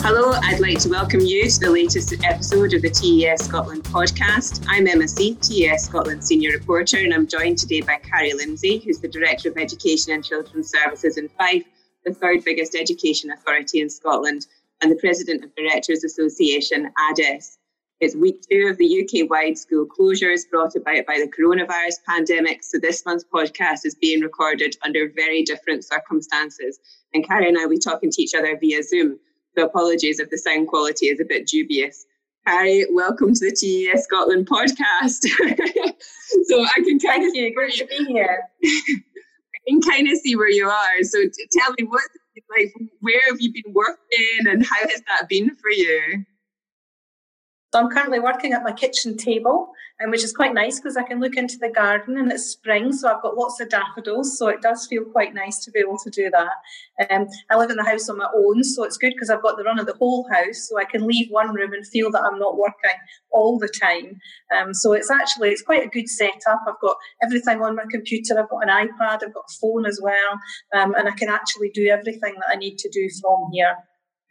Hello, I'd like to welcome you to the latest episode of the TES Scotland podcast. I'm Emma Seith, TES Scotland senior reporter, and I'm joined today by Carrie Lindsay, who's the Director of Education and Children's Services in Fife, the third biggest education authority in Scotland, and the President of Directors Association, ADES. It's week two of the UK wide school closures brought about by the coronavirus pandemic. So, this month's podcast is being recorded under very different circumstances. And Carrie and I will be talking to each other via Zoom. So apologies if the sound quality is a bit dubious. Hi, welcome to the TES Scotland podcast. so I can kind Thank of you. Great to be here. I can kind of see where you are. So tell me what like where have you been working and how has that been for you? So I'm currently working at my kitchen table, and which is quite nice because I can look into the garden and it's spring, so I've got lots of daffodils. So it does feel quite nice to be able to do that. Um, I live in the house on my own, so it's good because I've got the run of the whole house, so I can leave one room and feel that I'm not working all the time. Um, so it's actually it's quite a good setup. I've got everything on my computer. I've got an iPad. I've got a phone as well, um, and I can actually do everything that I need to do from here.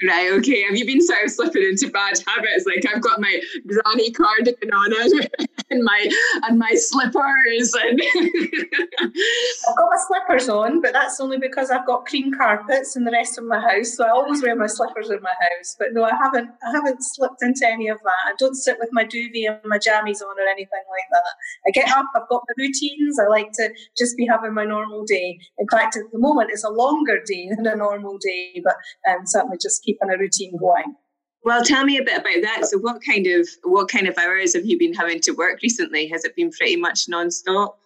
Right, okay. Have you been sort of slipping into bad habits? Like I've got my granny cardigan on it and my and my slippers and I've got my slippers on, but that's only because I've got cream carpets in the rest of my house. So I always wear my slippers in my house. But no, I haven't I haven't slipped into any of that. I don't sit with my duvet and my jammies on or anything like that. I get up, I've got my routines. I like to just be having my normal day. In fact, at the moment it's a longer day than a normal day, but um, certainly just keeping a routine going. Well, tell me a bit about that. So, what kind of what kind of hours have you been having to work recently? Has it been pretty much non-stop?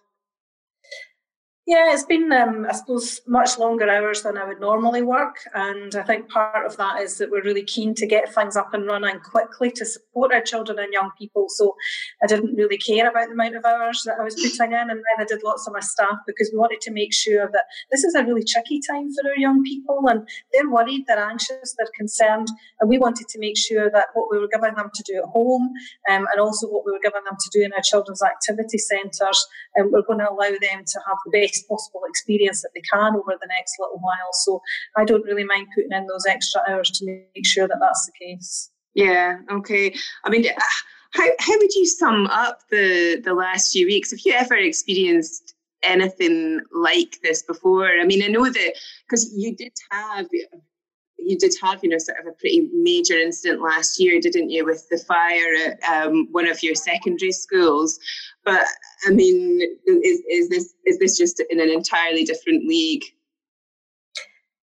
Yeah, it's been, um, I suppose, much longer hours than I would normally work. And I think part of that is that we're really keen to get things up and running quickly to support our children and young people. So I didn't really care about the amount of hours that I was putting in. And then I did lots of my staff because we wanted to make sure that this is a really tricky time for our young people. And they're worried, they're anxious, they're concerned. And we wanted to make sure that what we were giving them to do at home um, and also what we were giving them to do in our children's activity centres, um, we're going to allow them to have the best possible experience that they can over the next little while. So I don't really mind putting in those extra hours to make sure that that's the case. Yeah. Okay. I mean. Uh, how, how would you sum up the, the last few weeks? Have you ever experienced anything like this before? I mean, I know that because you did have you did have, you know, sort of a pretty major incident last year, didn't you, with the fire at um, one of your secondary schools? But I mean, is, is this is this just in an entirely different league?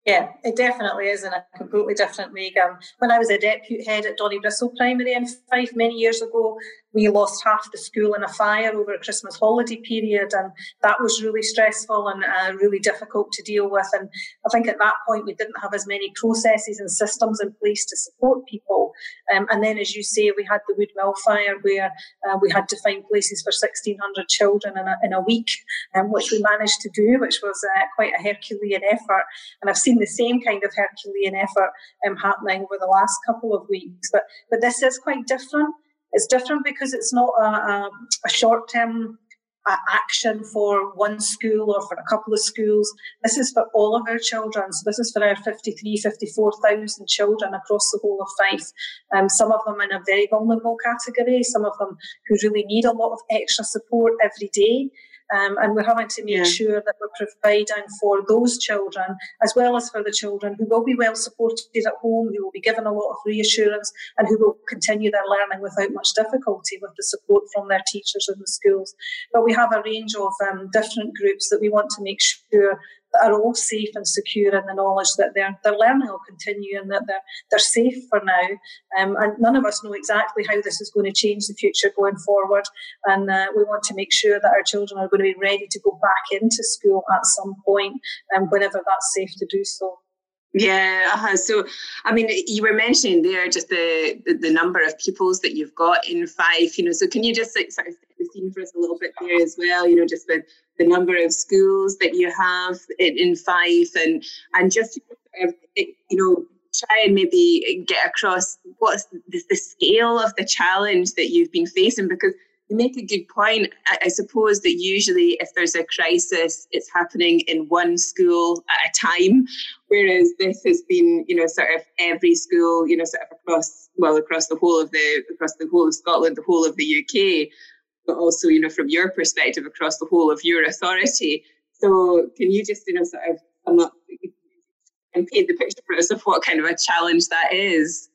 Yeah, it definitely is in a completely different league. Um, when I was a deputy head at Donibristle Primary in Fife many years ago, we lost half the school in a fire over a Christmas holiday period, and that was really stressful and uh, really difficult to deal with. And I think at that point we didn't have as many processes and systems in place to support people. Um, and then, as you say, we had the Woodmill fire where uh, we had to find places for 1,600 children in a, in a week, um, which we managed to do, which was uh, quite a Herculean effort. And I've seen the same kind of Herculean effort um, happening over the last couple of weeks. But but this is quite different. It's different because it's not a, a, a short term action for one school or for a couple of schools. This is for all of our children. So this is for our 53, 54,000 children across the whole of Fife. Um, some of them in a very vulnerable category, some of them who really need a lot of extra support every day. Um, and we're having to make yeah. sure that we're providing for those children as well as for the children who will be well supported at home, who will be given a lot of reassurance, and who will continue their learning without much difficulty with the support from their teachers in the schools. But we have a range of um, different groups that we want to make sure are all safe and secure in the knowledge that their, their learning will continue and that they're, they're safe for now. Um, and none of us know exactly how this is going to change the future going forward. And uh, we want to make sure that our children are going to be ready to go back into school at some point, um, whenever that's safe to do so. Yeah, uh-huh. so I mean, you were mentioning there just the, the, the number of pupils that you've got in Fife. You know, so can you just like, sort of the scene for us a little bit there as well? You know, just the, the number of schools that you have in, in Fife, and and just um, you know try and maybe get across what's the, the scale of the challenge that you've been facing because you make a good point. I, I, suppose that usually, if there's a crisis, it's happening in one school at a time, whereas this has been, you know, sort of every school, you know, sort of across, well, across the whole of the across the whole of Scotland, the whole of the UK, but also, you know, from your perspective, across the whole of your authority. So, can you just, you know, sort of come up and paint the picture for us of what kind of a challenge that is?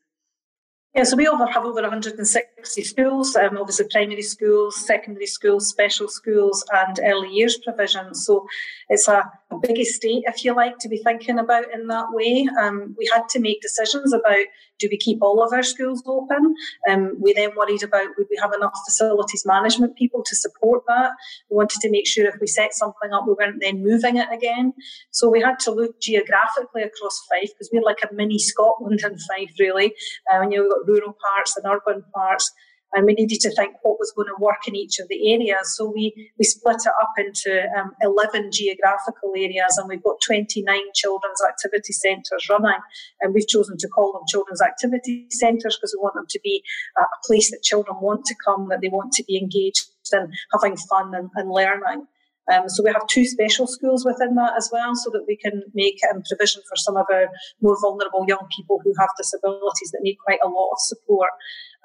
Yeah, so we have over 160 schools, um, obviously primary schools, secondary schools, special schools, and early years provision. So it's a, big estate, if you like, to be thinking about in that way. Um, we had to make decisions about do we keep all of our schools open? Um, we then worried about would we have enough facilities management people to support that? We wanted to make sure if we set something up, we weren't then moving it again. So we had to look geographically across Fife because we're like a mini Scotland in Fife, really. Um, you know, we've got rural parts and urban parts and we needed to think what was going to work in each of the areas. So we, we split it up into um, 11 geographical areas, and we've got 29 children's activity centres running. And we've chosen to call them children's activity centres because we want them to be a place that children want to come, that they want to be engaged in having fun and, and learning. Um, so we have two special schools within that as well, so that we can make um, provision for some of our more vulnerable young people who have disabilities that need quite a lot of support.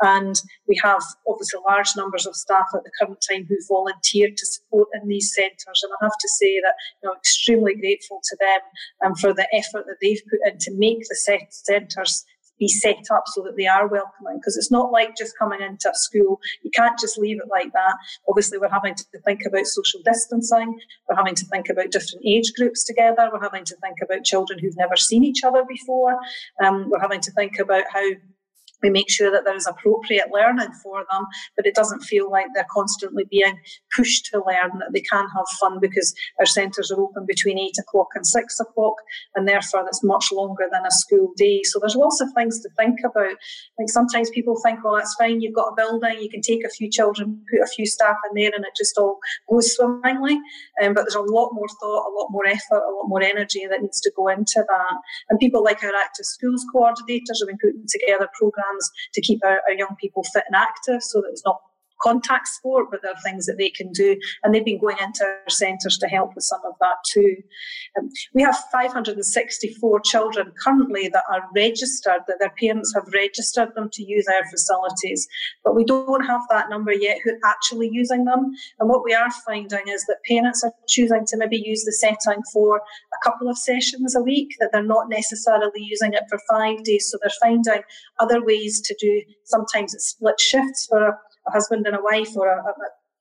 And we have obviously large numbers of staff at the current time who volunteered to support in these centres. And I have to say that you know, I'm extremely grateful to them um, for the effort that they've put in to make the centres be set up so that they are welcoming. Because it's not like just coming into a school. You can't just leave it like that. Obviously we're having to think about social distancing. We're having to think about different age groups together. We're having to think about children who've never seen each other before. Um, we're having to think about how we make sure that there is appropriate learning for them, but it doesn't feel like they're constantly being pushed to learn, that they can have fun because our centres are open between eight o'clock and six o'clock, and therefore that's much longer than a school day. So there's lots of things to think about. Like sometimes people think, well, that's fine, you've got a building, you can take a few children, put a few staff in there, and it just all goes swimmingly. Um, but there's a lot more thought, a lot more effort, a lot more energy that needs to go into that. And people like our active schools coordinators have been putting together programs to keep our, our young people fit and active so that it's not contact sport, but there are things that they can do. And they've been going into our centres to help with some of that too. Um, we have 564 children currently that are registered, that their parents have registered them to use our facilities, but we don't have that number yet who are actually using them. And what we are finding is that parents are choosing to maybe use the setting for a couple of sessions a week, that they're not necessarily using it for five days. So they're finding other ways to do, sometimes it's split shifts for a husband and a wife or a, a,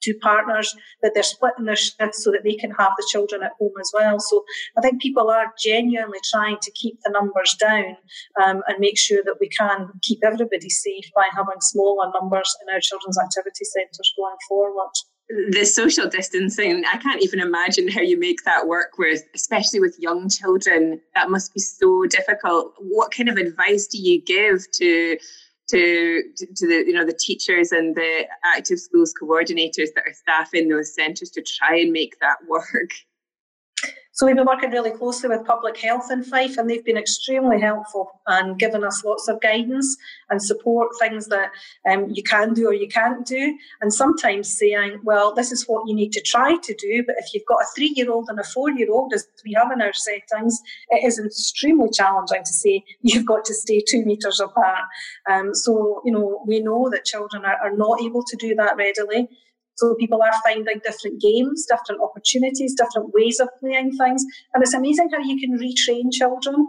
two partners that they're splitting their shifts so that they can have the children at home as well. So I think people are genuinely trying to keep the numbers down um, and make sure that we can keep everybody safe by having smaller numbers in our children's activity centres going forward. The social distancing i can't even imagine how you make that work with especially with young children. That must be so difficult. What kind of advice do you give to to, to the you know the teachers and the active schools coordinators that are staffing those centres to try and make that work. So we've been working really closely with Public Health in Fife, and they've been extremely helpful and given us lots of guidance and support, things that um, you can do or you can't do, and sometimes saying, well, this is what you need to try to do, but if you've got a three-year-old and a four-year-old, as we have in our settings, it is extremely challenging to say you've got to stay two metres apart. Um, so, you know, we know that children are, are not able to do that readily. So people are finding different games, different opportunities, different ways of playing things. And it's amazing how you can retrain children.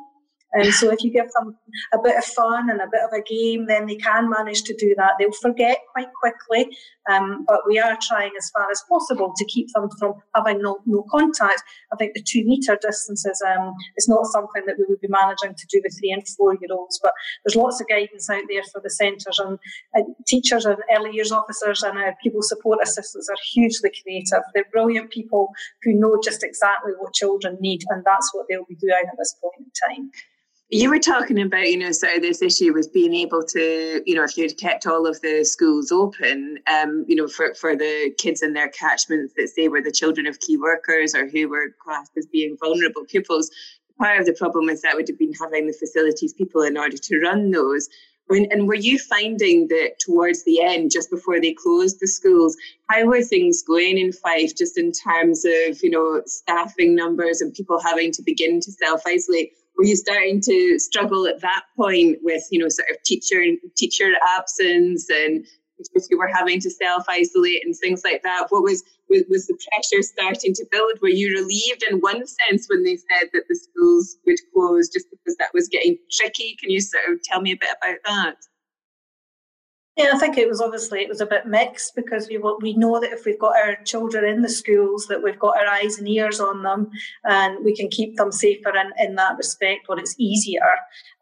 And so if you give them a bit of fun and a bit of a game, then they can manage to do that. They'll forget quite quickly, um, but we are trying as far as possible to keep them from having no, no contact. I think the two metre distances um, is not something that we would be managing to do with three and four year olds, but there's lots of guidance out there for the centres and, and teachers and early years officers and uh, pupil support assistants are hugely creative. They're brilliant people who know just exactly what children need, and that's what they'll be doing at this point in time. You were talking about, you know, of this issue with being able to, you know, if you'd kept all of the schools open, um, you know, for, for the kids in their catchments that say were the children of key workers or who were classed as being vulnerable pupils, part of the problem is that would have been having the facilities people in order to run those. When, and were you finding that towards the end, just before they closed the schools, how were things going in Fife, just in terms of you know staffing numbers and people having to begin to self isolate? Were you starting to struggle at that point with you know sort of teacher teacher absence and teachers who were having to self isolate and things like that? What was, was was the pressure starting to build? Were you relieved in one sense when they said that the schools would close just because that was getting tricky? Can you sort of tell me a bit about that? Yeah, I think it was obviously it was a bit mixed because we we know that if we've got our children in the schools, that we've got our eyes and ears on them, and we can keep them safer in, in that respect. Or it's easier.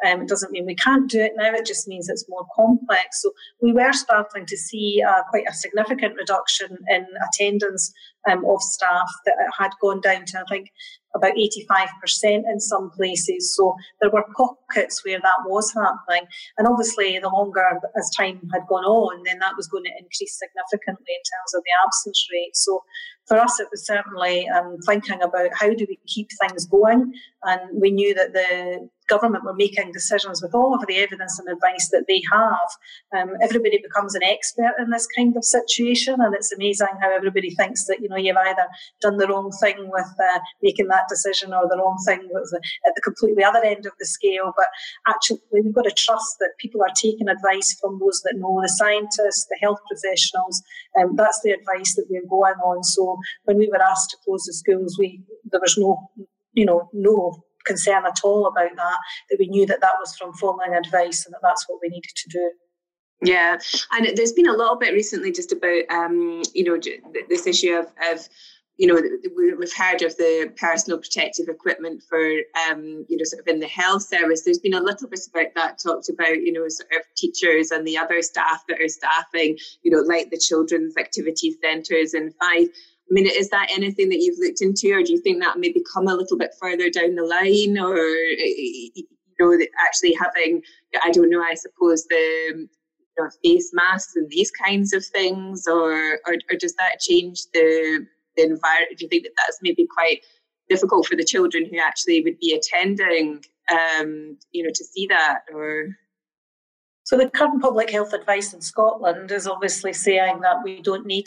Um, it doesn't mean we can't do it now. It just means it's more complex. So we were starting to see uh, quite a significant reduction in attendance um, of staff that had gone down to I think about 85% in some places. So there were pockets where that was happening. And obviously, the longer as time had gone on, then that was going to increase significantly in terms of the absence rate. So for us, it was certainly um, thinking about how do we keep things going. And we knew that the government were making decisions with all of the evidence and advice that they have. Um, everybody becomes an expert in this kind of situation, and it's amazing how everybody thinks that you know you've either done the wrong thing with uh, making that decision or the wrong thing the, at the completely other end of the scale. But actually, we've got to trust that people are taking advice from those that know the scientists, the health professionals. Um, that's the advice that we're going on. So when we were asked to close the schools, we there was no you know no concern at all about that, that we knew that that was from following advice and that that's what we needed to do. Yeah, and there's been a little bit recently just about, um, you know, this issue of, of you know, we've heard of the personal protective equipment for, um, you know, sort of in the health service. There's been a little bit about that talked about, you know, sort of teachers and the other staff that are staffing, you know, like the children's activity centres and Fife. I mean, is that anything that you've looked into, or do you think that maybe come a little bit further down the line, or you know, actually having, I don't know, I suppose the you know, face masks and these kinds of things, or, or or does that change the the environment? Do you think that that's maybe quite difficult for the children who actually would be attending, um, you know, to see that, or? So the current public health advice in Scotland is obviously saying that we don't need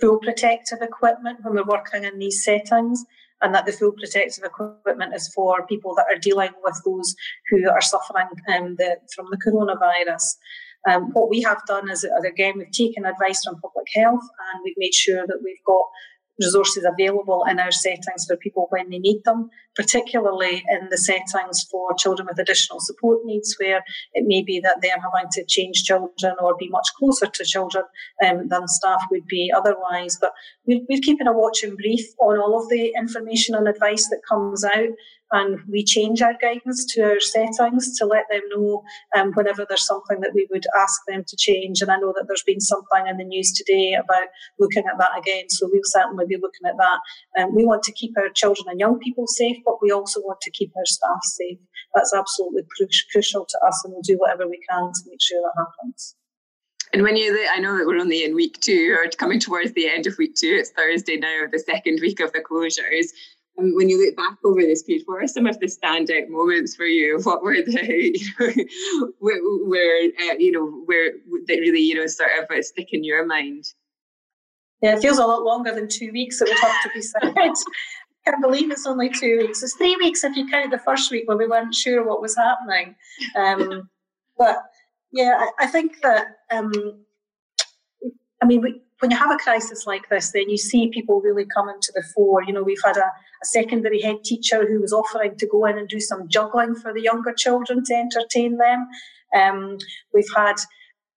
full protective equipment when we're working in these settings, and that the full protective equipment is for people that are dealing with those who are suffering um, the, from the coronavirus. Um, what we have done is, again, we've taken advice from public health and we've made sure that we've got resources available in our settings for people when they need them, particularly in the settings for children with additional support needs, where it may be that they're having to change children or be much closer to children um, than staff would be otherwise. But we're, we're keeping a watch and brief on all of the information and advice that comes out and we change our guidance to our settings to let them know um, whenever there's something that we would ask them to change. And I know that there's been something in the news today about looking at that again, so we'll certainly be looking at that. Um, we want to keep our children and young people safe, but we also want to keep our staff safe. That's absolutely crucial to us, and we'll do whatever we can to make sure that happens. And when you, I know that we're only in week two or coming towards the end of week two, it's Thursday now, the second week of the closures. Um, when you look back over this period, what are some of the standout moments for you? What were the, you know, where, where uh, you know, where that really, you know, sort of uh, stick in your mind? Yeah, it feels a lot longer than two weeks. It would have to be said. I can't believe it's only two weeks. It's three weeks if you count the first week where we weren't sure what was happening. Um, but yeah, I, I think that um, I mean, we, when you have a crisis like this, then you see people really coming to the fore. You know, we've had a, a, secondary head teacher who was offering to go in and do some juggling for the younger children to entertain them. Um, we've had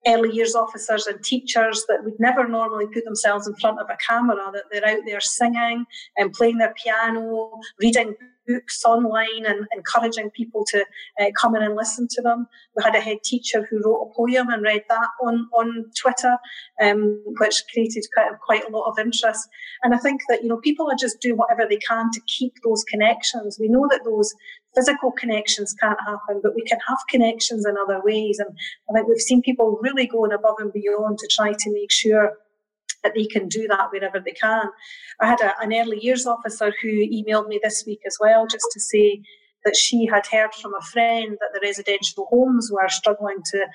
early years officers and teachers that would never normally put themselves in front of a camera, that they're out there singing and playing their piano, reading books online and encouraging people to uh, come in and listen to them. We had a head teacher who wrote a poem and read that on, on Twitter, um, which created quite, quite a lot of interest. And I think that, you know, people are just doing whatever they can to keep those connections. We know that those physical connections can't happen, but we can have connections in other ways. And I think we've seen people really going above and beyond to try to make sure that they can do that wherever they can. I had a, an early years officer who emailed me this week as well, just to say that she had heard from a friend that the residential homes were struggling to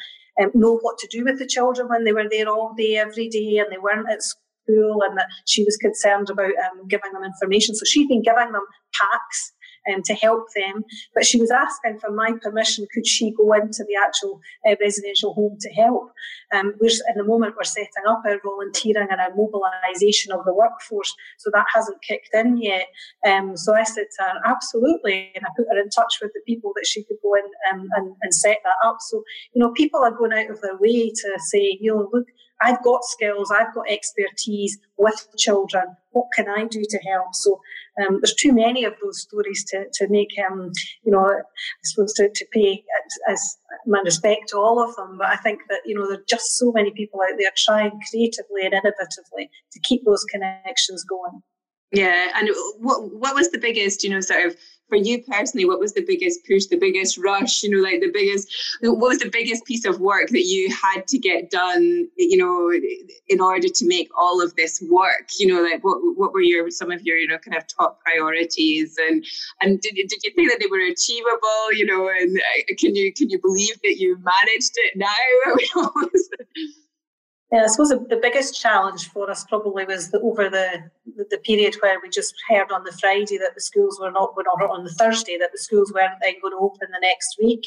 um, know what to do with the children when they were there all day, every day, and they weren't at school, and that she was concerned about um, giving them information. So she'd been giving them packs um, to help them. But she was asking for my permission, could she go into the actual uh, residential home to help? Um, we're, in the moment, we're setting up our volunteering and our mobilisation of the workforce, so that hasn't kicked in yet. Um, so I said to her, absolutely, and I put her in touch with the people that she could go in and, and, and set that up. So, you know, people are going out of their way to say, you know, look, I've got skills, I've got expertise with children. What can I do to help? So um, there's too many of those stories to, to make, um, you know, I suppose to, to pay as, as my respect to all of them. But I think that, you know, there are just so many people out there trying creatively and innovatively to keep those connections going. Yeah, and what what was the biggest, you know, sort of for you personally, what was the biggest push, the biggest rush, you know, like the biggest, what was the biggest piece of work that you had to get done, you know, in order to make all of this work? You know, like what what were your some of your, you know, kind of top priorities, and and did, did you think that they were achievable? You know, and uh, can you can you believe that you managed it now? Yeah, I suppose the biggest challenge for us probably was that over the, the period where we just heard on the Friday that the schools were not, were not on the Thursday, that the schools weren't then going to open the next week.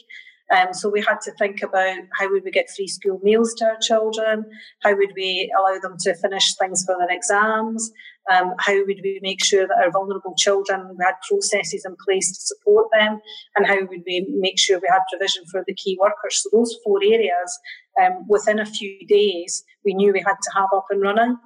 Um, so we had to think about how would we get free school meals to our children, how would we allow them to finish things for their exams, um, how would we make sure that our vulnerable children we had processes in place to support them, and how would we make sure we had provision for the key workers. So those four areas, um, within a few days, we knew we had to have up and running.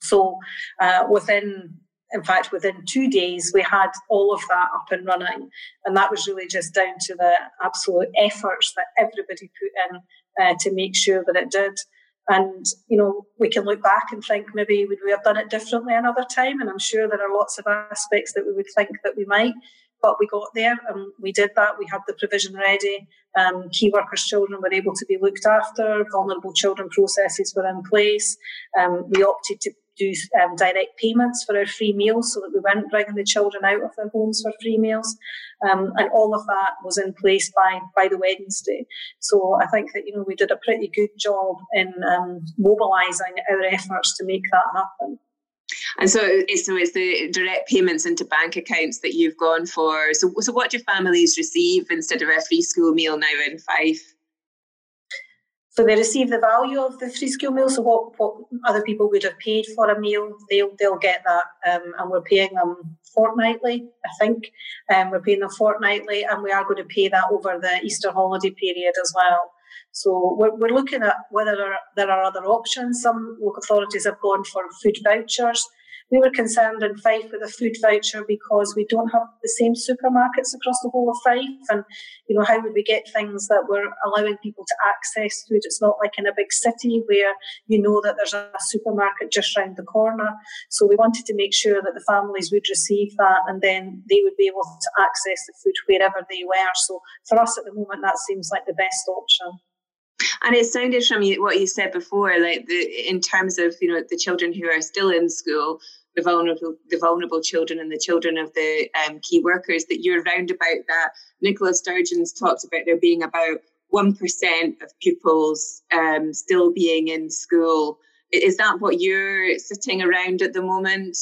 So uh, within in fact, within two days, we had all of that up and running. And that was really just down to the absolute efforts that everybody put in uh, to make sure that it did. And, you know, we can look back and think maybe would we have done it differently another time? And I'm sure there are lots of aspects that we would think that we might. But we got there and we did that. We had the provision ready. Um, key workers' children were able to be looked after. Vulnerable children processes were in place. Um, we opted to do um, direct payments for our free meals so that we weren't bringing the children out of their homes for free meals. Um, and all of that was in place by, by the Wednesday. So I think that, you know, we did a pretty good job in um, mobilising our efforts to make that happen. And so, so it's the direct payments into bank accounts that you've gone for. So, so what do families receive instead of a free school meal now in Fife? So they receive the value of the free school meal. So what, what other people would have paid for a meal, they'll they'll get that, um, and we're paying them fortnightly. I think um, we're paying them fortnightly, and we are going to pay that over the Easter holiday period as well. So we're, we're looking at whether there are, there are other options. Some local authorities have gone for food vouchers we were concerned in Fife with a food voucher because we don't have the same supermarkets across the whole of Fife. And, you know, how would we get things that were allowing people to access food? It's not like in a big city where you know that there's a supermarket just round the corner. So we wanted to make sure that the families would receive that and then they would be able to access the food wherever they were. So for us at the moment, that seems like the best option. And it sounded from you, what you said before, like the in terms of you know the children who are still in school, the vulnerable, the vulnerable children and the children of the um, key workers, that you're round about that. Nicola Sturgeon's talked about there being about 1% of pupils um, still being in school. Is that what you're sitting around at the moment?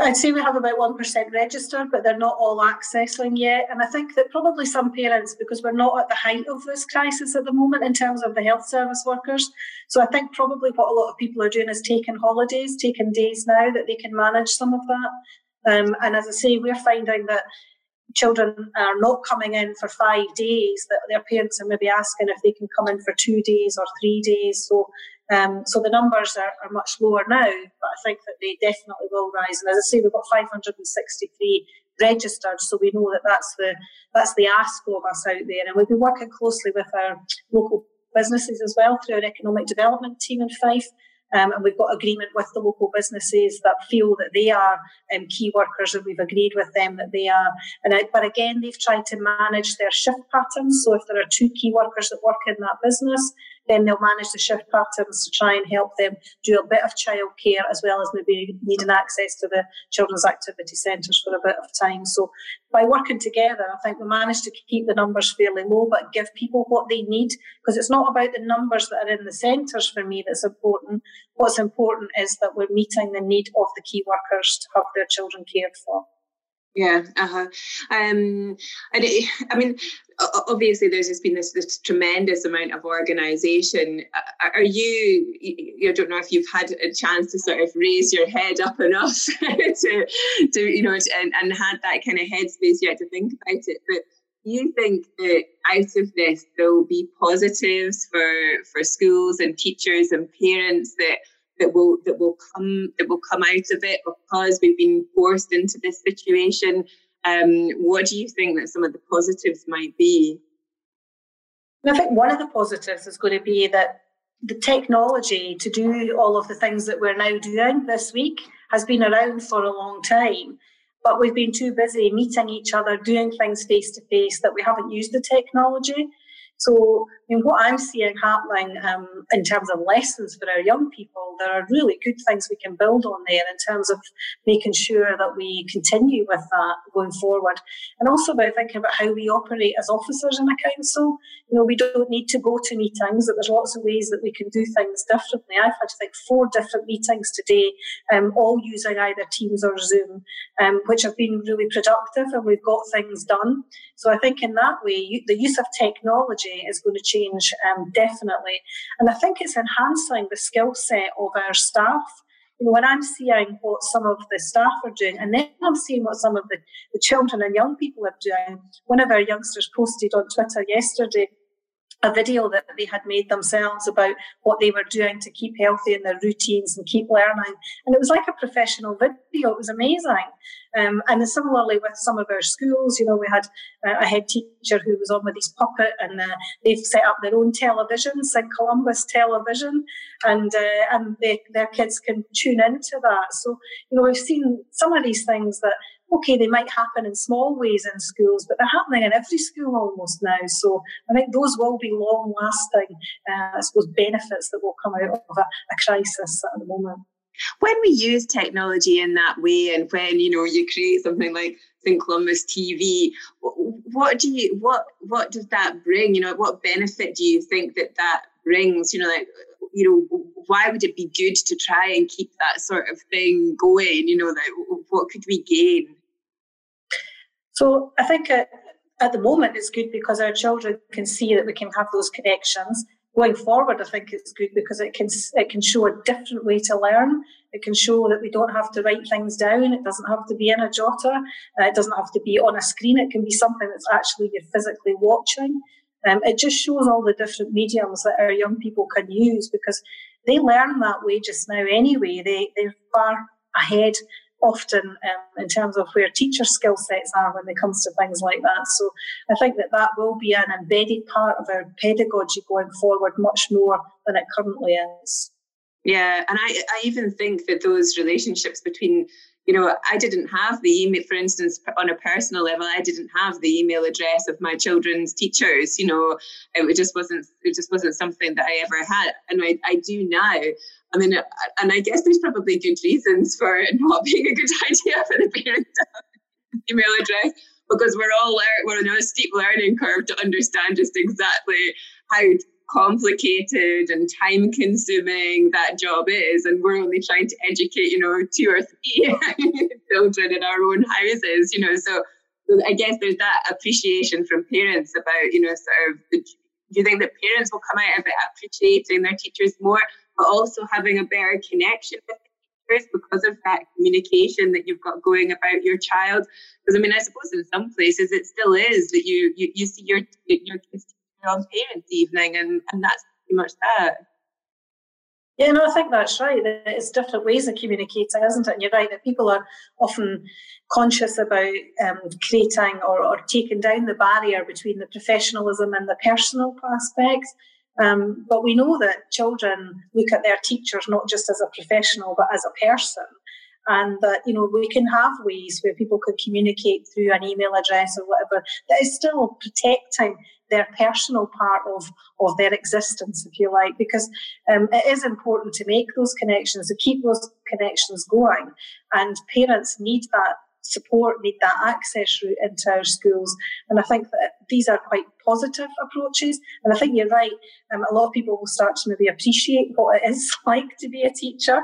I'd say we have about 1% registered, but they're not all accessing yet. And I think that probably some parents, because we're not at the height of this crisis at the moment in terms of the health service workers. So I think probably what a lot of people are doing is taking holidays, taking days now that they can manage some of that. Um, and as I say, we're finding that children are not coming in for five days, that their parents are maybe asking if they can come in for two days or three days. So um, so the numbers are, are, much lower now, but I think that they definitely will rise. And as I say, we've got 563 registered, so we know that that's the that's the ask of us out there. And we've been working closely with our local businesses as well through our economic development team in Fife. Um, and we've got agreement with the local businesses that feel that they are um, key workers, and we've agreed with them that they are. And I, but again, they've tried to manage their shift patterns. So if there are two key workers that work in that business, then they'll manage the shift patterns to try and help them do a bit of childcare as well as maybe needing access to the children's activity centres for a bit of time. So by working together, I think we managed to keep the numbers fairly low, but give people what they need because it's not about the numbers that are in the centres for me that's important. What's important is that we're meeting the need of the key workers to have their children cared for. Yeah, uh-huh. Um, and it, I mean, obviously, there's just been this, this tremendous amount of organisation. Are you? I don't know if you've had a chance to sort of raise your head up enough to, to you know, and, and had that kind of headspace yet to think about it. But you think that out of this there will be positives for for schools and teachers and parents that that will that will come that will come out of it because we've been forced into this situation. Um, what do you think that some of the positives might be? I think one of the positives is going to be that the technology to do all of the things that we're now doing this week has been around for a long time, but we've been too busy meeting each other, doing things face to face that we haven't used the technology. So, I mean, what I'm seeing happening um, in terms of lessons for our young people, there are really good things we can build on there in terms of making sure that we continue with that going forward. And also about thinking about how we operate as officers in a council. You know, we don't need to go to meetings, that there's lots of ways that we can do things differently. I've had, I think, four different meetings today, um, all using either Teams or Zoom, um, which have been really productive and we've got things done. So I think in that way, the use of technology is going to change um, definitely. And I think it's enhancing the skill set of our staff. You know, when I'm seeing what some of the staff are doing, and then I'm seeing what some of the, the children and young people are doing. One of our youngsters posted on Twitter yesterday a video that they had made themselves about what they were doing to keep healthy in their routines and keep learning. And it was like a professional video. It was amazing. Um, and similarly with some of our schools, you know, we had uh, a head teacher who was on with his puppet, and uh, they've set up their own television, St Columba's Television, and uh, and they, their kids can tune into that. So you know, we've seen some of these things that okay, they might happen in small ways in schools, but they're happening in every school almost now. So I think those will be long lasting, uh, I suppose, benefits that will come out of a, a crisis at the moment. When we use technology in that way and when you know you create something like St Columba's TV what do you what what does that bring? You know what benefit do you think that that brings? You know like you know why would it be good to try and keep that sort of thing going? You know like what could we gain so I think at, at the moment it's good because our children can see that we can have those connections. Going forward, I think it's good because it can it can show a different way to learn. It can show that we don't have to write things down. It doesn't have to be in a jotter. Uh, it doesn't have to be on a screen. It can be something that's actually you're physically watching. Um, it just shows all the different mediums that our young people can use because they learn that way just now anyway. They they're far ahead often um, in terms of where teacher skill sets are when it comes to things like that. So I think that that will be an embedded part of our pedagogy going forward much more than it currently is. Yeah, and I, I even think that those relationships between you know, I didn't have the email, for instance, on a personal level, I didn't have the email address of my children's teachers. You know, it just wasn't, it just wasn't something that I ever had, and I, I do now. I mean, and I guess there's probably good reasons for it not being a good idea for the parent to have email address because we're all we're on a steep learning curve to understand just exactly how complicated and time consuming that job is and we're only trying to educate you know two or three children in our own houses you know so i guess there's that appreciation from parents about you know sort of the, do you think that parents will come out of it appreciating their teachers more but also having a better connection with teachers because of that communication that you've got going about your child because i mean i suppose in some places it still is that you you, you see your your kids on parents' evening, and, and that's pretty much that. Yeah, no, I think that's right. It's different ways of communicating, isn't it? And you're right that people are often conscious about um, creating or, or taking down the barrier between the professionalism and the personal aspects. Um, but we know that children look at their teachers not just as a professional, but as a person. And that, you know, we can have ways where people could communicate through an email address or whatever that is still protecting their personal part of, of their existence, if you like, because um, it is important to make those connections, to keep those connections going. And parents need that support, need that access route into our schools. And I think that these are quite positive approaches. And I think you're right. Um, a lot of people will start to maybe appreciate what it is like to be a teacher.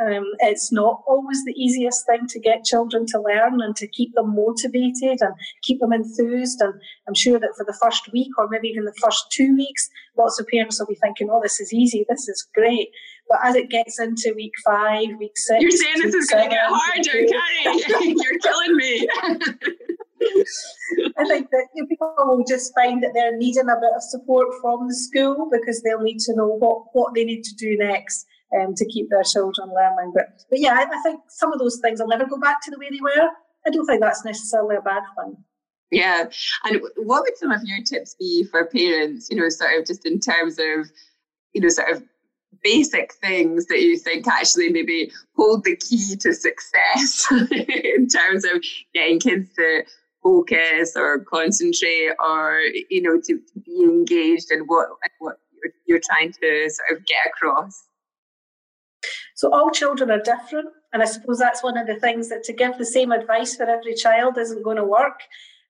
Um, it's not always the easiest thing to get children to learn and to keep them motivated and keep them enthused. And I'm sure that for the first week or maybe even the first two weeks, lots of parents will be thinking, oh, this is easy, this is great. But as it gets into week five, week six, you're saying this is going to get harder, Carrie. you're killing me. I think that people will just find that they're needing a bit of support from the school because they'll need to know what, what they need to do next um, to keep their children learning. But, but yeah, I, I think some of those things will never go back to the way they were. I don't think that's necessarily a bad thing. Yeah. And what would some of your tips be for parents, you know, sort of just in terms of, you know, sort of basic things that you think actually maybe hold the key to success in terms of getting kids to focus or concentrate or, you know, to, be engaged in what, what you're, you're trying to sort of get across? So all children are different. And I suppose that's one of the things that to give the same advice for every child isn't going to work.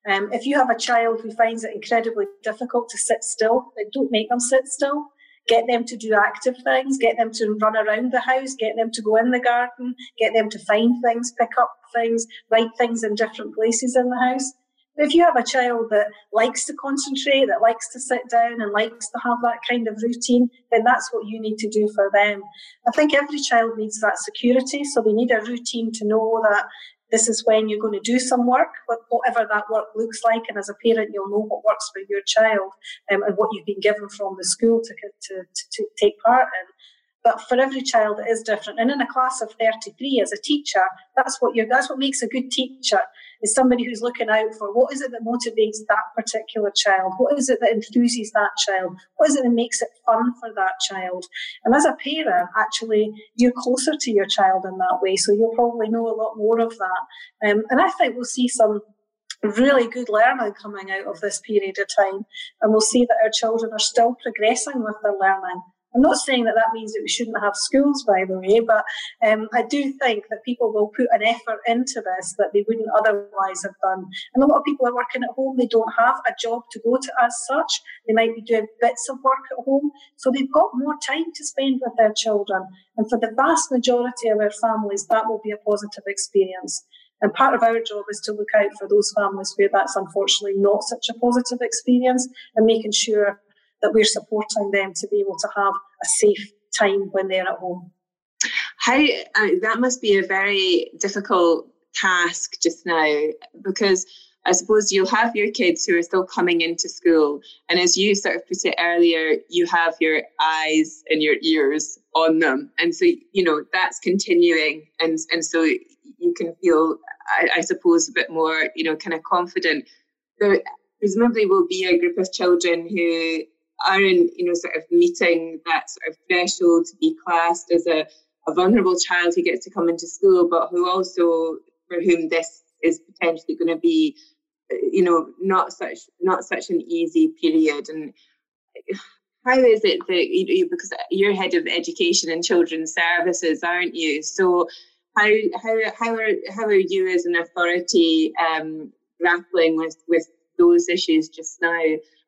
Um, if you have a child who finds it incredibly difficult to sit still, then don't make them sit still. Get them to do active things, get them to run around the house, get them to go in the garden, get them to find things, pick up things, write things in different places in the house if you have a child that likes to concentrate, that likes to sit down and likes to have that kind of routine, then that's what you need to do for them. I think every child needs that security, so they need a routine to know that this is when you're going to do some work, whatever that work looks like. And as a parent, you'll know what works for your child um, and what you've been given from the school to, to, to, take part in. But for every child, it is different. And in a class of 33, as a teacher, that's what you're, that's what makes a good teacher is somebody who's looking out for what is it that motivates that particular child? What is it that enthuses that child? What is it that makes it fun for that child? And as a parent, actually, you're closer to your child in that way. So you'll probably know a lot more of that. Um, and I think we'll see some really good learning coming out of this period of time. And we'll see that our children are still progressing with their learning. I'm not saying that that means that we shouldn't have schools, by the way, but um, I do think that people will put an effort into this that they wouldn't otherwise have done. And a lot of people are working at home, they don't have a job to go to as such. They might be doing bits of work at home, so they've got more time to spend with their children. And for the vast majority of our families, that will be a positive experience. And part of our job is to look out for those families where that's unfortunately not such a positive experience and making sure that we're supporting them to be able to have a safe time when they're at home. How uh, that must be a very difficult task just now because I suppose you'll have your kids who are still coming into school, and as you sort of put it earlier, you have your eyes and your ears on them, and so you know that's continuing, and and so you can feel, I, I suppose, a bit more, you know, kind of confident. There presumably will be a group of children who aren't, you know, sort of meeting that sort of threshold to be classed as a, a vulnerable child who gets to come into school, but who also, for whom this is potentially going to be, you know, not such not such an easy period. And how is it that you, because you're head of education and children's services, aren't you? So how how how are how are you as an authority um, grappling with with those issues just now?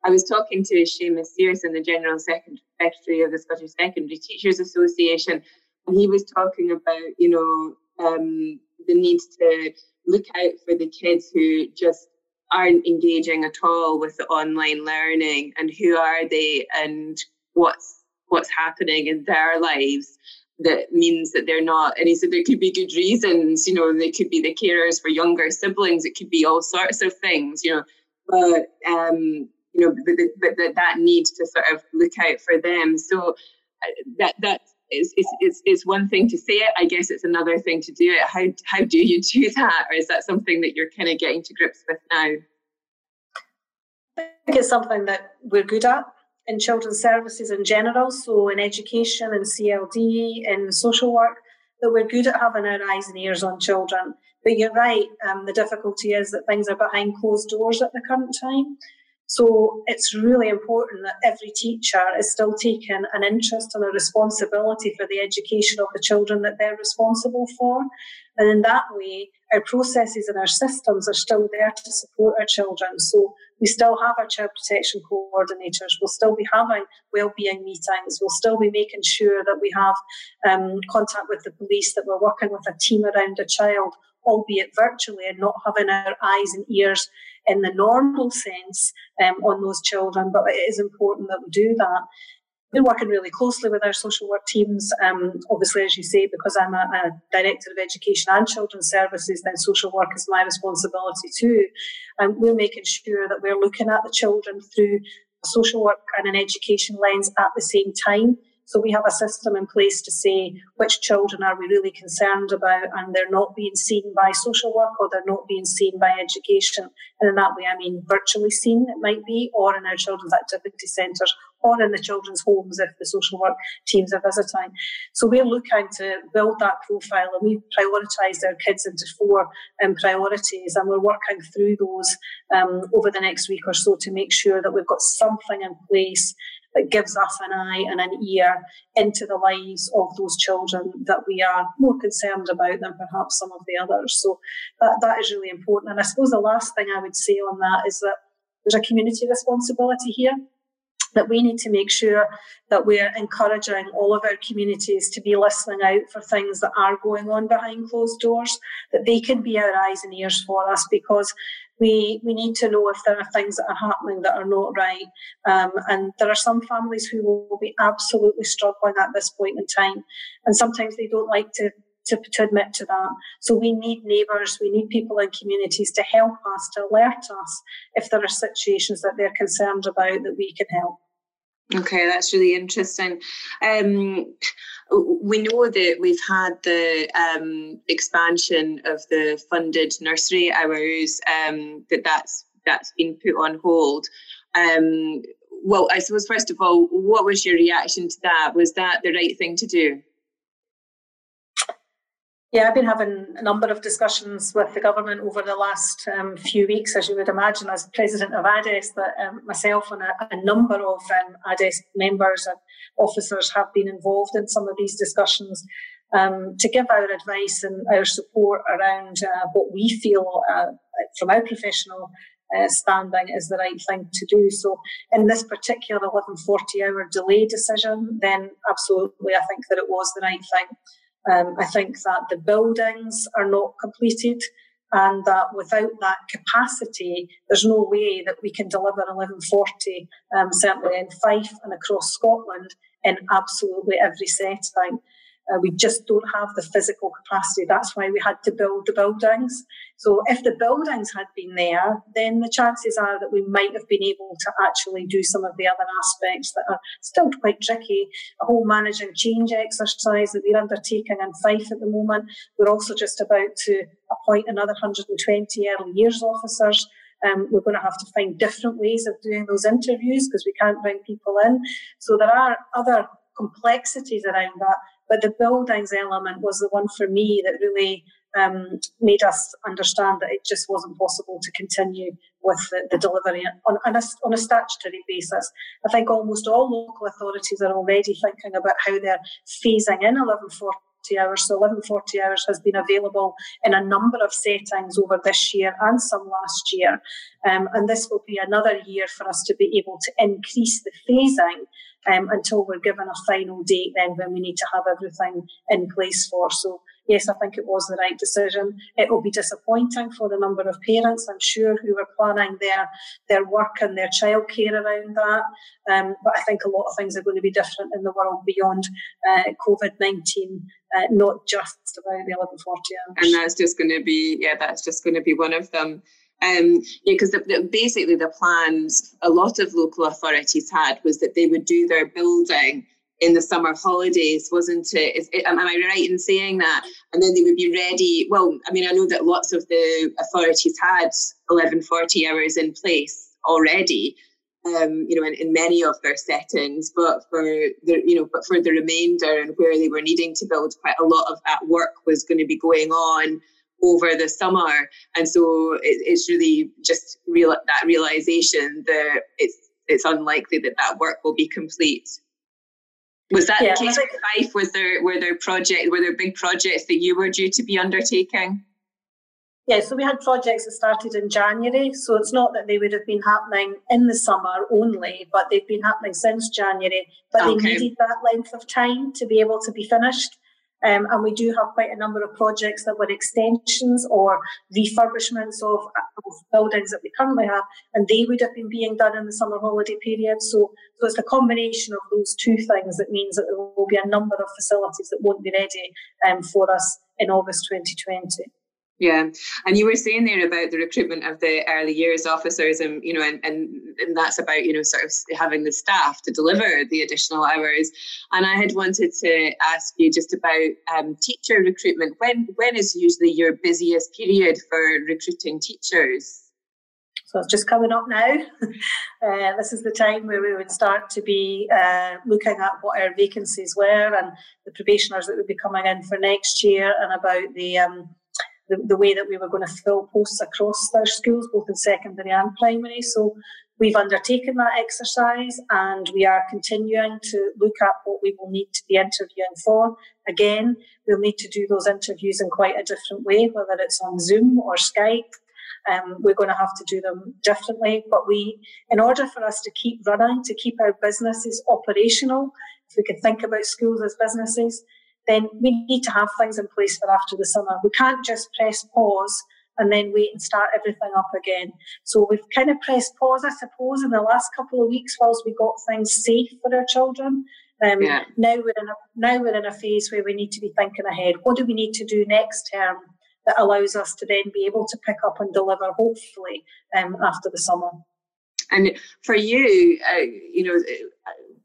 I was talking to Seamus Searson, the General Secretary of the Scottish Secondary Teachers Association, and he was talking about, you know, um, the need to look out for the kids who just aren't engaging at all with the online learning and who are they and what's what's happening in their lives that means that they're not and he said there could be good reasons you know they could be the carers for younger siblings it could be all sorts of things you know but um you know, but, but, that need to sort of look out for them. So uh, that that is, is, is one thing to say it. I guess it's another thing to do it. How, how do you do that? Or is that something that you're kind of getting to grips with now? I think it's something that we're good at in children's services in general. So in education and CLD and social work, that we're good at having our eyes and ears on children. But you're right, um, the difficulty is that things are behind closed doors at the current time. So it's really important that every teacher is still taking an interest and a responsibility for the education of the children that they're responsible for. And in that way, our processes and our systems are still there to support our children. So we still have our child protection coordinators. We'll still be having wellbeing meetings. We'll still be making sure that we have um, contact with the police, that we're working with a team around a child, albeit virtually, and not having our eyes and ears in the normal sense um, on those children. But it is important that we do that been working really closely with our social work teams. Um, obviously, as you say, because I'm a, a, director of education and children's services, then social work is my responsibility too. And we're making sure that we're looking at the children through social work and an education lens at the same time. So we have a system in place to say which children are we really concerned about and they're not being seen by social work or they're not being seen by education. And in that way, I mean virtually seen, it might be, or in our children's activity centres or in the children's homes if the social work teams are visiting. So we're looking to build that profile and we've prioritised our kids into four um, priorities and we're working through those um, over the next week or so to make sure that we've got something in place that gives us an eye and an ear into the lives of those children that we are more concerned about than perhaps some of the others. So that, that is really important. And I suppose the last thing I would say on that is that there's a community responsibility here that we need to make sure that we're encouraging all of our communities to be listening out for things that are going on behind closed doors, that they can be our eyes and ears for us because we, we need to know if there are things that are happening that are not right. Um, and there are some families who will be absolutely struggling at this point in time. And sometimes they don't like to to, to admit to that. So we need neighbours, we need people in communities to help us, to alert us if there are situations that they're concerned about that we can help. Okay, that's really interesting. Um, we know that we've had the um, expansion of the funded nursery hours. Um, that that's that's been put on hold. Um, well, I suppose first of all, what was your reaction to that? Was that the right thing to do? Yeah, I've been having a number of discussions with the government over the last um, few weeks, as you would imagine, as president of ADES, that um, myself and a, a number of um, ADES members and officers have been involved in some of these discussions um, to give our advice and our support around uh, what we feel uh, from our professional uh, standing is the right thing to do. So, in this particular 1140 hour delay decision, then absolutely, I think that it was the right thing. Um, I think that the buildings are not completed and that without that capacity, there's no way that we can deliver 1140, um, certainly in Fife and across Scotland, in absolutely every setting. Uh, we just don't have the physical capacity. That's why we had to build the buildings. So if the buildings had been there, then the chances are that we might have been able to actually do some of the other aspects that are still quite tricky. A whole managing change exercise that we're undertaking in Fife at the moment. We're also just about to appoint another 120 early years officers. Um, we're going to have to find different ways of doing those interviews because we can't bring people in. So there are other complexities around that. But the buildings element was the one for me that really um, made us understand that it just wasn't possible to continue with the, the delivery on, on, a, on a statutory basis. I think almost all local authorities are already thinking about how they're phasing in 1140 hours. So 1140 hours has been available in a number of settings over this year and some last year. Um, and this will be another year for us to be able to increase the phasing um, until we're given a final date then when we need to have everything in place for. So yes, I think it was the right decision. It will be disappointing for a number of parents, I'm sure, who were planning their their work and their childcare around that. Um, but I think a lot of things are going to be different in the world beyond uh, COVID nineteen, uh, not just about the eleven forty hours. And that's just going to be yeah, that's just going to be one of them. Um, yeah, because basically the plans a lot of local authorities had was that they would do their building in the summer holidays, wasn't it? Is, am I right in saying that? And then they would be ready. Well, I mean, I know that lots of the authorities had 1140 hours in place already, um, you know, in, in many of their settings, but for the, you know, but for the remainder and where they were needing to build, quite a lot of that work was going to be going on over the summer. And so it, it's really just real that realization that it's it's unlikely that that work will be complete. Was that yeah, the case with Fife? Was there were there project were there big projects that you were due to be undertaking? Yeah, so we had projects that started in January. So it's not that they would have been happening in the summer only, but they've been happening since January. But okay. they needed that length of time to be able to be finished. Um, and we do have quite a number of projects that were extensions or refurbishments of, of, buildings that we currently have, and they would have been being done in the summer holiday period. So, so it's the combination of those two things that means that there will be a number of facilities that won't be ready um, for us in August 2020. Yeah, and you were saying there about the recruitment of the early years officers, and you know, and, and, and that's about you know sort of having the staff to deliver the additional hours. And I had wanted to ask you just about um, teacher recruitment. When when is usually your busiest period for recruiting teachers? So it's just coming up now. uh, this is the time where we would start to be uh, looking at what our vacancies were and the probationers that would be coming in for next year, and about the um, the, the way that we were going to fill posts across their schools, both in secondary and primary. So we've undertaken that exercise and we are continuing to look at what we will need to be interviewing for. Again, we'll need to do those interviews in quite a different way, whether it's on Zoom or Skype. Um, we're going to have to do them differently. But we, in order for us to keep running, to keep our businesses operational, if we can think about schools as businesses, then we need to have things in place for after the summer. We can't just press pause and then wait and start everything up again. So we've kind of pressed pause, I suppose, in the last couple of weeks whilst we got things safe for our children. Um, yeah. Now we're in a now we're in a phase where we need to be thinking ahead. What do we need to do next term that allows us to then be able to pick up and deliver, hopefully, um, after the summer? And for you, uh, you know,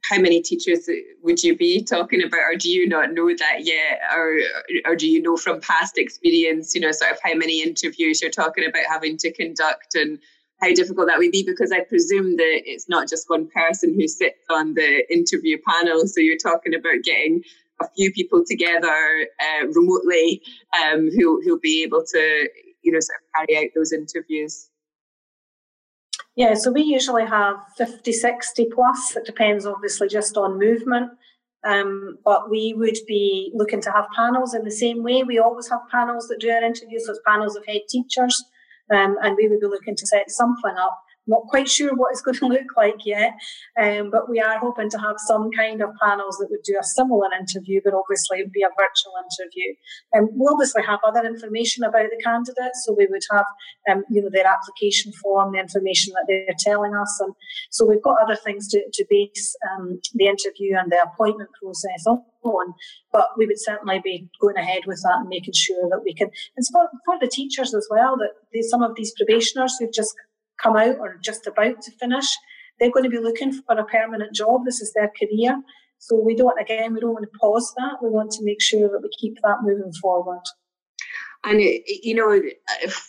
how many teachers would you be talking about, or do you not know that yet, or or do you know from past experience, you know, sort of how many interviews you're talking about having to conduct and how difficult that would be? Because I presume that it's not just one person who sits on the interview panel, so you're talking about getting a few people together uh, remotely um, who who'll be able to, you know, sort of carry out those interviews. Yeah, so we usually have 50, 60 plus. It depends obviously just on movement. Um, but we would be looking to have panels in the same way. We always have panels that do our interviews, so it's panels of head teachers. Um, and we would be looking to set something up not quite sure what it's going to look like yet, um, but we are hoping to have some kind of panels that would do a similar interview, but obviously it would be a virtual interview. And um, we'll obviously have other information about the candidates, so we would have, um, you know, their application form, the information that they're telling us, and so we've got other things to, to base um, the interview and the appointment process on. But we would certainly be going ahead with that and making sure that we can, and for, for the teachers as well, that they, some of these probationers who've just come out or just about to finish, they're going to be looking for a permanent job. This is their career. So we don't, again, we don't want to pause that. We want to make sure that we keep that moving forward. And you know,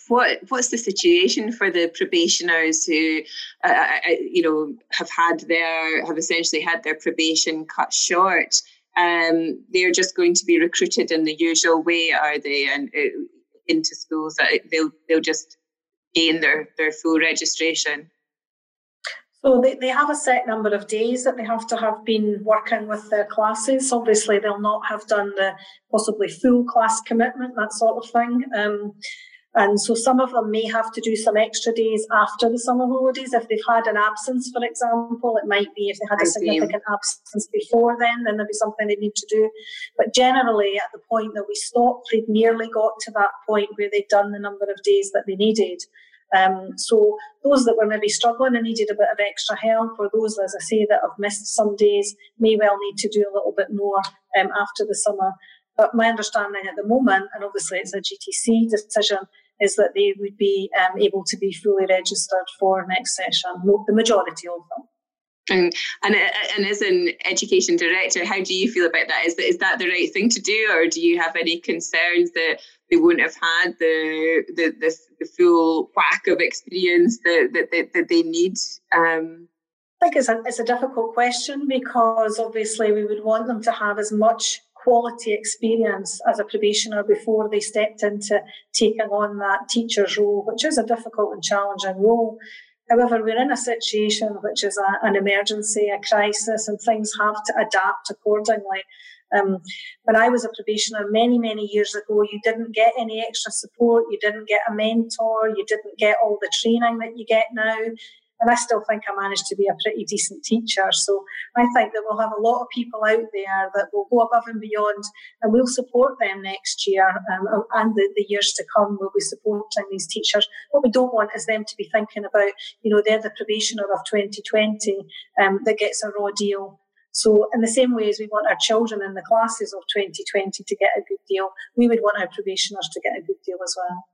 what what's the situation for the probationers who, uh, uh, uh, you know, have had their have essentially had their probation cut short? Um, they're just going to be recruited in the usual way, are they? And uh, into schools, they'll they'll just gain their, their full registration? So they, they have a set number of days that they have to have been working with their classes. Obviously, they'll not have done the possibly full class commitment, that sort of thing. Um, and so some of them may have to do some extra days after the summer holidays. If they've had an absence, for example, it might be if they had a significant absence before then, then there'd be something they need to do. But generally, at the point that we stopped, they'd nearly got to that point where they'd done the number of days that they needed. Um, so those that were maybe struggling and needed a bit of extra help, or those, as I say, that have missed some days, may well need to do a little bit more um, after the summer. But my understanding at the moment, and obviously it's a GTC decision, is that they would be um, able to be fully registered for next session, the majority of them. And, and and as an education director, how do you feel about that? Is that is that the right thing to do, or do you have any concerns that they wouldn't have had the the, the, the full whack of experience that that, that, that they need? Um, I think it's a, it's a difficult question because obviously we would want them to have as much quality experience as a probationer before they stepped into taking on that teacher's role, which is a difficult and challenging role. However, we're in a situation which is a, an emergency, a crisis, and things have to adapt accordingly. Um, when I was a probationer many, many years ago, you didn't get any extra support, you didn't get a mentor, you didn't get all the training that you get now. And I still think I managed to be a pretty decent teacher. So I think that we'll have a lot of people out there that will go above and beyond and we'll support them next year um, and the, the years to come. We'll be supporting these teachers. What we don't want is them to be thinking about, you know, they're the probationer of 2020 um, that gets a raw deal so, in the same way as we want our children in the classes of 2020 to get a good deal, we would want our probationers to get a good deal as well.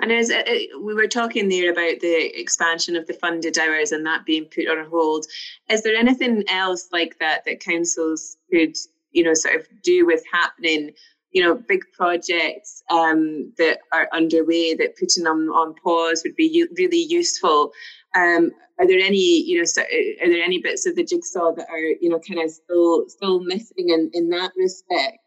And as uh, uh, we were talking there about the expansion of the funded hours and that being put on hold, is there anything else like that that councils could, you know, sort of do with happening? You know, big projects um, that are underway that putting them on pause would be u- really useful. Um, are there any, you know, uh, are there any bits of the jigsaw that are, you know, kind of still still missing in, in that respect?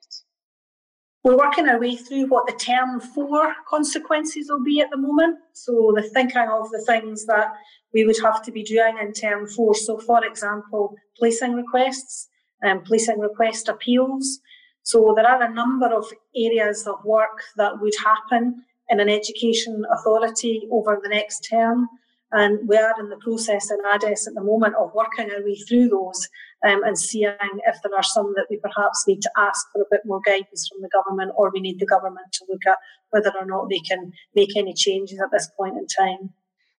We're working our way through what the term four consequences will be at the moment. So the thinking of the things that we would have to be doing in term four. So, for example, placing requests and placing request appeals. So there are a number of areas of work that would happen in an education authority over the next term. And we are in the process in ADES at the moment of working our way through those um, and seeing if there are some that we perhaps need to ask for a bit more guidance from the government or we need the government to look at whether or not they can make any changes at this point in time.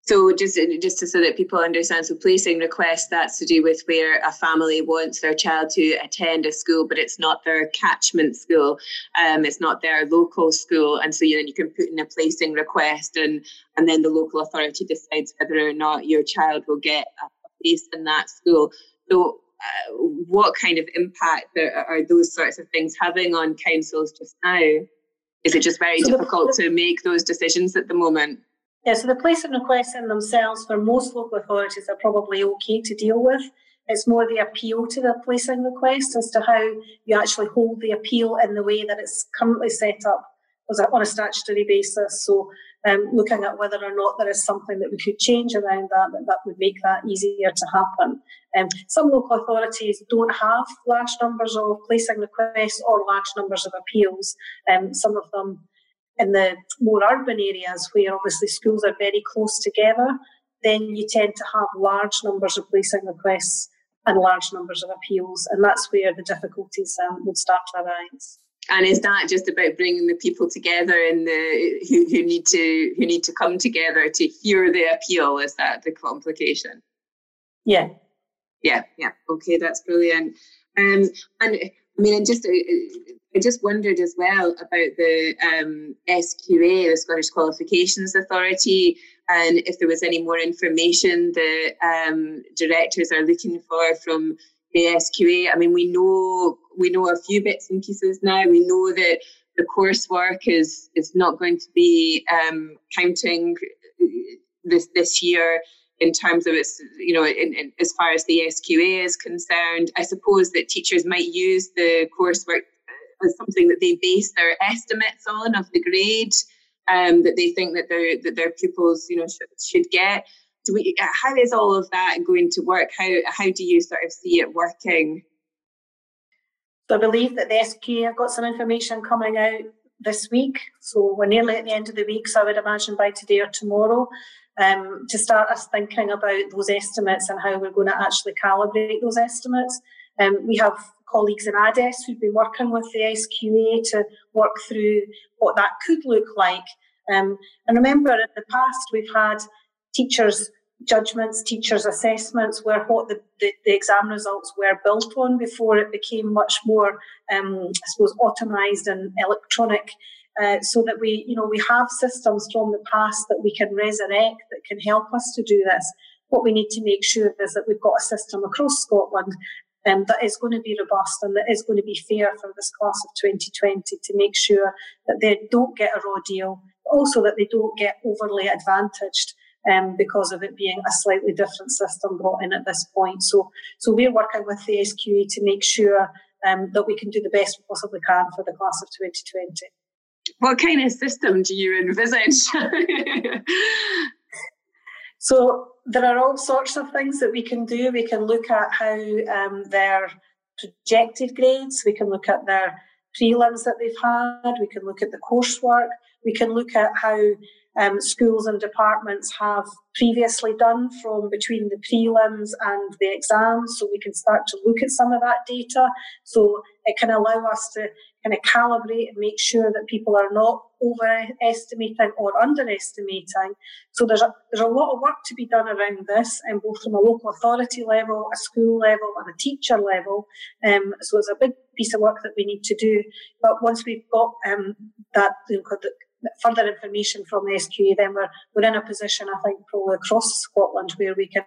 So just just to, so that people understand, so placing requests that's to do with where a family wants their child to attend a school, but it's not their catchment school, um, it's not their local school, and so then you can put in a placing request, and and then the local authority decides whether or not your child will get a place in that school. So. Uh, what kind of impact are, are those sorts of things having on councils just now? Is it just very so difficult the, to make those decisions at the moment? Yeah, so the placing requests in themselves for most local authorities are probably okay to deal with. It's more the appeal to the placing request as to how you actually hold the appeal in the way that it's currently set up was on a statutory basis. So um, looking at whether or not there is something that we could change around that, that, that would make that easier to happen. Um, some local authorities don't have large numbers of placing requests or large numbers of appeals. Um, some of them in the more urban areas where obviously schools are very close together, then you tend to have large numbers of placing requests and large numbers of appeals, and that's where the difficulties um, would start to arise. And is that just about bringing the people together and the who, who need to who need to come together to hear the appeal? Is that the complication? Yeah. Yeah. Yeah. Okay, that's brilliant. Um, and I mean, and just uh, I just wondered as well about the um, SQA, the Scottish Qualifications Authority, and if there was any more information the um, directors are looking for from the SQA. I mean, we know we know a few bits and pieces now. We know that the coursework is is not going to be um, counting this this year in terms of its, you know, in, in, as far as the SQA is concerned. I suppose that teachers might use the coursework as something that they base their estimates on of the grade um, that they think that their that their pupils you know should, should get. Do we, how is all of that going to work? How how do you sort of see it working? So I believe that the SQA have got some information coming out this week. So we're nearly at the end of the week. So I would imagine by today or tomorrow, um, to start us thinking about those estimates and how we're going to actually calibrate those estimates. Um, we have colleagues in ADES who've been working with the SQA to work through what that could look like. Um, and remember, in the past, we've had teachers' judgments, teachers' assessments, were what the, the, the exam results were built on before it became much more, um, I suppose, automised and electronic. Uh, so that we, you know, we have systems from the past that we can resurrect that can help us to do this. What we need to make sure is that we've got a system across Scotland um, that is going to be robust and that is going to be fair for this class of 2020 to make sure that they don't get a raw deal, but also that they don't get overly advantaged um, because of it being a slightly different system brought in at this point. So, so we're working with the SQA to make sure um, that we can do the best we possibly can for the class of 2020. What kind of system do you envisage? so there are all sorts of things that we can do. We can look at how um, their projected grades, we can look at their prelims that they've had, we can look at the coursework, we can look at how um, schools and departments have previously done from between the prelims and the exams, so we can start to look at some of that data. So it can allow us to kind of calibrate and make sure that people are not overestimating or underestimating. So there's a, there's a lot of work to be done around this, and um, both from a local authority level, a school level, and a teacher level. Um, so it's a big piece of work that we need to do. But once we've got um, that, you know, further information from the SQA, then we're, we're in a position, I think, probably across Scotland where we can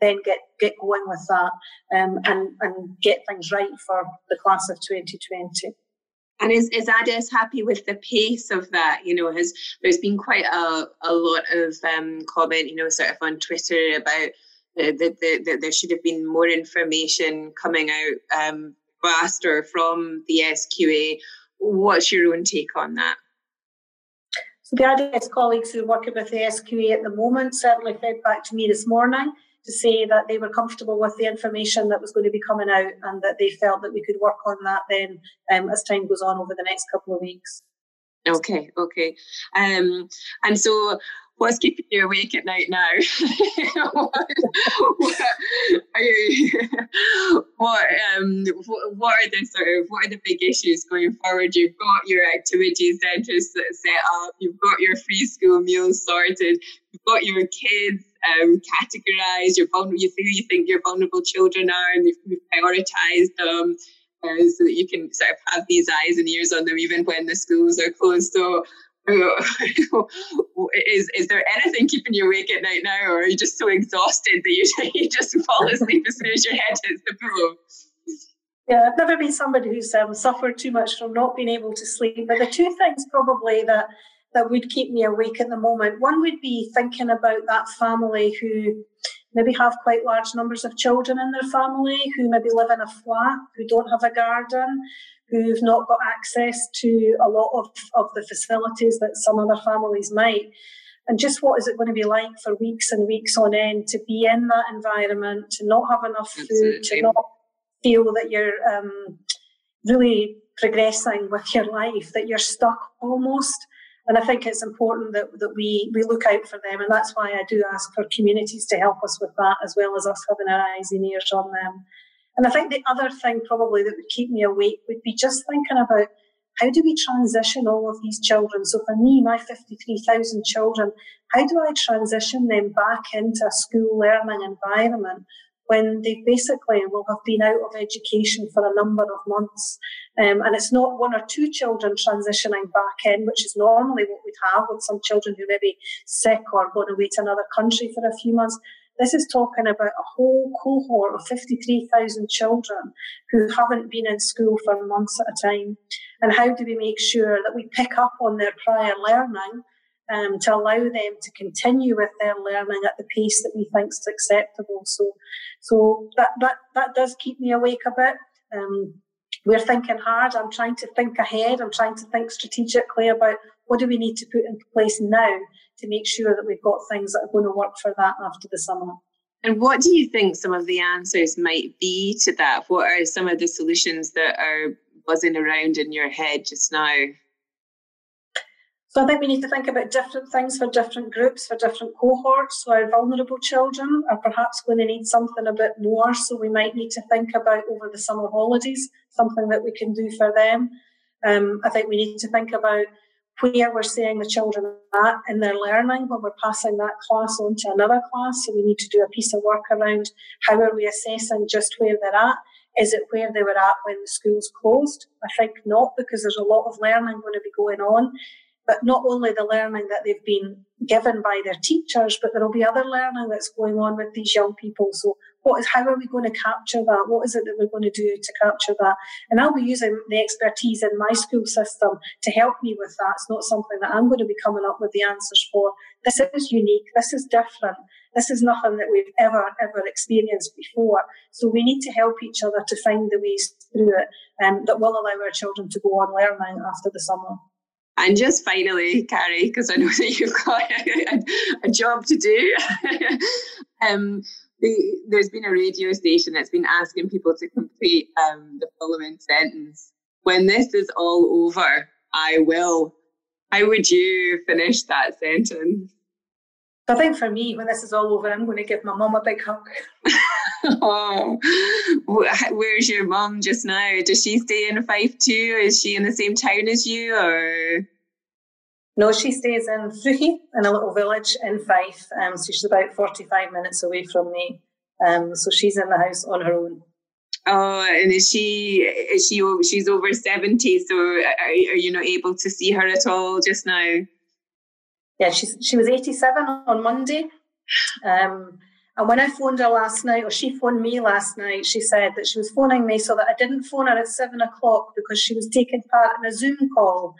then get, get going with that um, and, and get things right for the class of 2020. And is, is ADES happy with the pace of that? You know, has there's been quite a, a lot of um, comment, you know, sort of on Twitter about that the, the, the, there should have been more information coming out um, faster from the SQA. What's your own take on that? The ADES colleagues who are working with the SQA at the moment certainly fed back to me this morning to say that they were comfortable with the information that was going to be coming out and that they felt that we could work on that then um, as time goes on over the next couple of weeks. Okay, okay. Um, and so what's keeping you awake at night now? what, what, are you, what, um, what, what, are the sort of what are the big issues going forward? You've got your activity centres set up, you've got your free school meals sorted, you've got your kids um, categorized, your vulnerable, you think you think your vulnerable children are, and you've, you've prioritized them. Uh, so that you can sort of have these eyes and ears on them even when the schools are closed. So is is there anything keeping you awake at night now, or are you just so exhausted that you, you just fall asleep as soon as your head hits the pillow? Yeah, I've never been somebody who's um, suffered too much from not being able to sleep. But the two things probably that that would keep me awake at the moment, one would be thinking about that family who maybe have quite large numbers of children in their family, who maybe live in a flat, who don't have a garden, who've not got access to a lot of, of the facilities that some other families might. And just what is it going to be like for weeks and weeks on end to be in that environment, to not have enough food, Absolutely. to not feel that you're um, really progressing with your life, that you're stuck almost. And I think it's important that, that we, we look out for them. And that's why I do ask for communities to help us with that, as well as us having our eyes and ears on them. And I think the other thing probably that would keep me awake would be just thinking about how do we transition all of these children? So for me, my 53,000 children, how do I transition them back into a school learning environment when they basically will have been out of education for a number of months? Um, and it's not one or two children transitioning back in, which is normally what we'd have with some children who may be sick or going away to another country for a few months. This is talking about a whole cohort of 53,000 children who haven't been in school for months at a time. And how do we make sure that we pick up on their prior learning um, to allow them to continue with their learning at the pace that we think is acceptable? So, so that, that, that does keep me awake a bit. Um, we're thinking hard. I'm trying to think ahead. I'm trying to think strategically about what do we need to put in place now to make sure that we've got things that are going to work for that after the summer. And what do you think some of the answers might be to that? What are some of the solutions that are buzzing around in your head just now? So I think we need to think about different things for different groups, for different cohorts. So our vulnerable children are perhaps going to need something a bit more. So we might need to think about over the summer holidays, something that we can do for them. Um, I think we need to think about where we're seeing the children at in their learning when we're passing that class on to another class. So we need to do a piece of work around how are we assessing just where they're at. Is it where they were at when the schools closed? I think not, because there's a lot of learning going to be going on. But not only the learning that they've been given by their teachers, but there will be other learning that's going on with these young people. So what is how are we going to capture that? What is it that we're going to do to capture that? And I'll be using the expertise in my school system to help me with that. It's not something that I'm going to be coming up with the answers for. This is unique. This is different. This is nothing that we've ever, ever experienced before. So we need to help each other to find the ways through it um, that will allow our children to go on learning after the summer. And just finally, Carrie, because I know that you've got a, a job to do, um, the, there's been a radio station that's been asking people to complete um, the following sentence. When this is all over, I will. How would you finish that sentence? I think for me, when this is all over, I'm going to give my mum a big hug. oh, where's your mum just now? Does she stay in Fife too? Is she in the same town as you, or? No, she stays in Freuchie, in a little village in Fife. Um, so she's about 45 minutes away from me. Um, so she's in the house on her own. Oh, and is she is she she's over seventy? So are, are you not able to see her at all just now? Yeah, she's she was eighty seven on Monday, um, and when I phoned her last night, or she phoned me last night, she said that she was phoning me so that I didn't phone her at seven o'clock because she was taking part in a Zoom call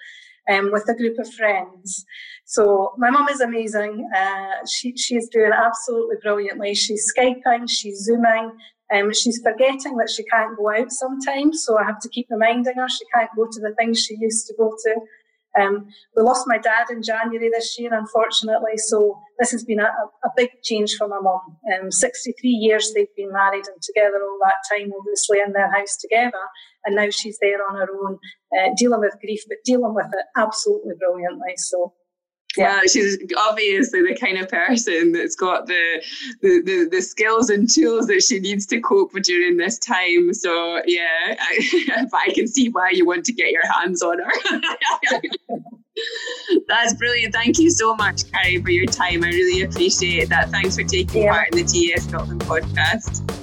um, with a group of friends. So my mum is amazing. Uh, she she is doing absolutely brilliantly. She's skyping, she's zooming. Um, she's forgetting that she can't go out sometimes, so I have to keep reminding her she can't go to the things she used to go to. Um, we lost my dad in January this year, unfortunately, so this has been a, a big change for my mum. Um, 63 years they've been married and together all that time, obviously in their house together, and now she's there on her own, uh, dealing with grief, but dealing with it absolutely brilliantly. So yeah, she's obviously the kind of person that's got the, the, the, the, skills and tools that she needs to cope during this time. So, yeah, I, I can see why you want to get your hands on her. That's brilliant. Thank you so much, Carrie, for your time. I really appreciate that. Thanks for taking yeah. part in the TES Scotland podcast.